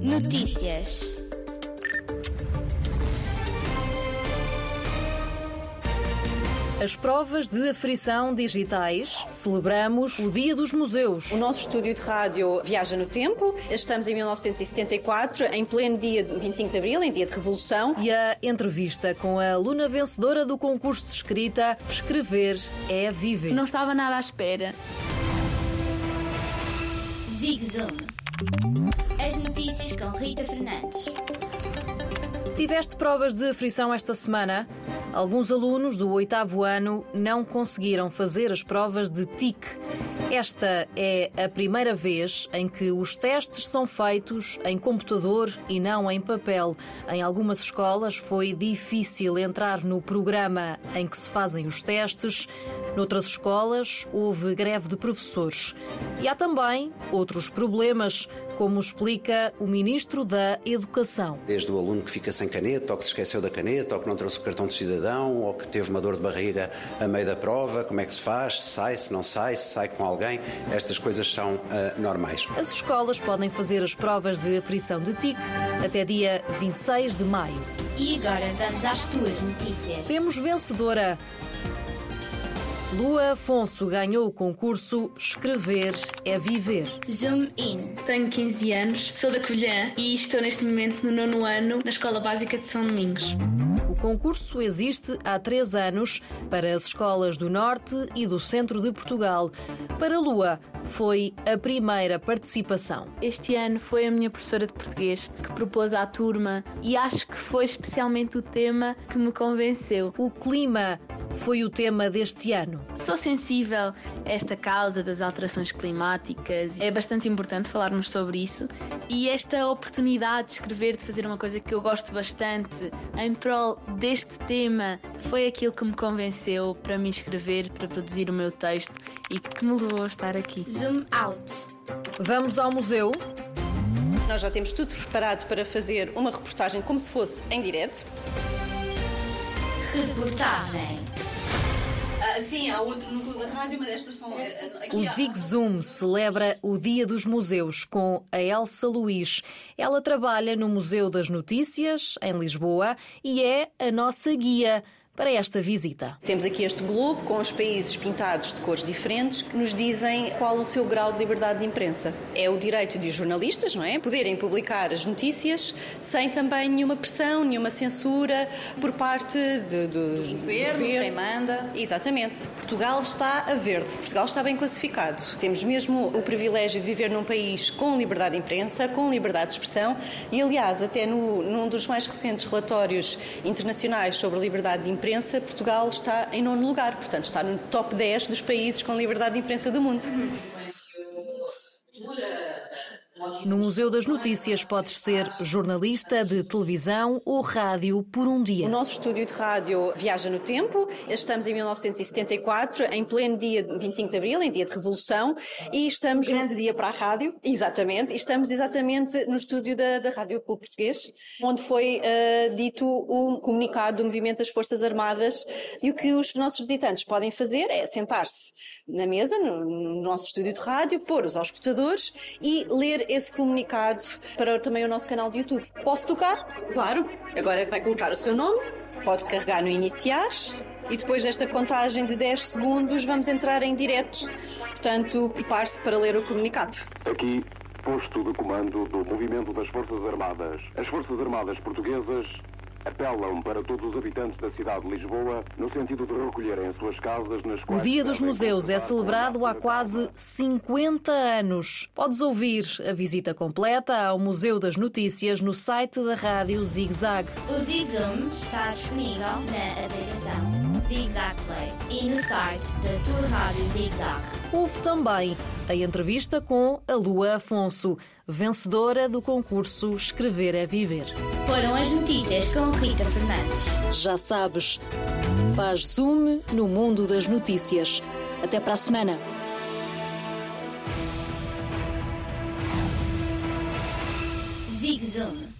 Notícias. As provas de aferição digitais. Celebramos o Dia dos Museus. O nosso estúdio de rádio viaja no tempo. Estamos em 1974, em pleno dia 25 de Abril, em dia de Revolução. E a entrevista com a aluna vencedora do concurso de escrita Escrever é Viver. Não estava nada à espera. Zig Zoom. As notícias com Rita Fernandes. Tiveste provas de aferição esta semana? Alguns alunos do oitavo ano não conseguiram fazer as provas de TIC. Esta é a primeira vez em que os testes são feitos em computador e não em papel. Em algumas escolas foi difícil entrar no programa em que se fazem os testes. Noutras escolas houve greve de professores. E há também outros problemas, como explica o Ministro da Educação. Desde o aluno que fica sem caneta, ou que se esqueceu da caneta, ou que não trouxe o cartão de cidadão, ou que teve uma dor de barriga a meio da prova, como é que se faz, se sai, se não sai, se sai com alguém, estas coisas são uh, normais. As escolas podem fazer as provas de aferição de TIC até dia 26 de maio. E agora vamos às tuas notícias. Temos vencedora. Lua Afonso ganhou o concurso Escrever é Viver. Zoom in. Tenho 15 anos, sou da Covilhã e estou neste momento no nono ano na Escola Básica de São Domingos. O concurso existe há três anos para as escolas do Norte e do Centro de Portugal. Para Lua, foi a primeira participação. Este ano foi a minha professora de português que propôs à turma e acho que foi especialmente o tema que me convenceu. O clima foi o tema deste ano. Sou sensível a esta causa das alterações climáticas. É bastante importante falarmos sobre isso. E esta oportunidade de escrever, de fazer uma coisa que eu gosto bastante em prol deste tema, foi aquilo que me convenceu para me inscrever, para produzir o meu texto e que me levou a estar aqui. Zoom out. Vamos ao museu. Nós já temos tudo preparado para fazer uma reportagem como se fosse em direto. Reportagem. Sim, há outro núcleo da rádio, mas estas são. eh, Aqui O Zig Zoom celebra o Dia dos Museus com a Elsa Luís. Ela trabalha no Museu das Notícias, em Lisboa, e é a nossa guia para esta visita. Temos aqui este globo com os países pintados de cores diferentes que nos dizem qual o seu grau de liberdade de imprensa. É o direito de os jornalistas, não é? Poderem publicar as notícias sem também nenhuma pressão, nenhuma censura por parte de, do, do Governo, quem manda. Exatamente. Portugal está a verde. Portugal está bem classificado. Temos mesmo o privilégio de viver num país com liberdade de imprensa, com liberdade de expressão e, aliás, até no, num dos mais recentes relatórios internacionais sobre a liberdade de imprensa, Portugal está em nono lugar, portanto está no top 10 dos países com liberdade de imprensa do mundo. No Museu das Notícias podes ser jornalista de televisão ou rádio por um dia. O nosso estúdio de rádio viaja no tempo. Estamos em 1974, em pleno dia 25 de Abril, em dia de Revolução, e estamos... Grande dia para a rádio. Exatamente, e estamos exatamente no estúdio da, da Rádio Clube Português, onde foi eh, dito o comunicado do Movimento das Forças Armadas e o que os nossos visitantes podem fazer é sentar-se na mesa, no, no nosso estúdio de rádio, pôr os auscultadores e ler esse comunicado para também o nosso canal de YouTube. Posso tocar? Claro. Agora vai colocar o seu nome, pode carregar no iniciar e depois desta contagem de 10 segundos vamos entrar em direto. Portanto, prepare-se para ler o comunicado. Aqui, posto de comando do Movimento das Forças Armadas. As Forças Armadas Portuguesas apelam para todos os habitantes da cidade de Lisboa no sentido de recolherem as suas casas nas O quais Dia dos Museus é celebrado há quase 50 anos. Podes ouvir a visita completa ao Museu das Notícias no site da rádio Zig Zag. O Zig Zoom está disponível na aplicação Zig Zag Play e no site da tua rádio Zig Zag. Houve também a entrevista com a Lua Afonso, vencedora do concurso Escrever é Viver. Foram as notícias com Rita Fernandes. Já sabes, faz zoom no mundo das notícias. Até para a semana. Zig Zoom.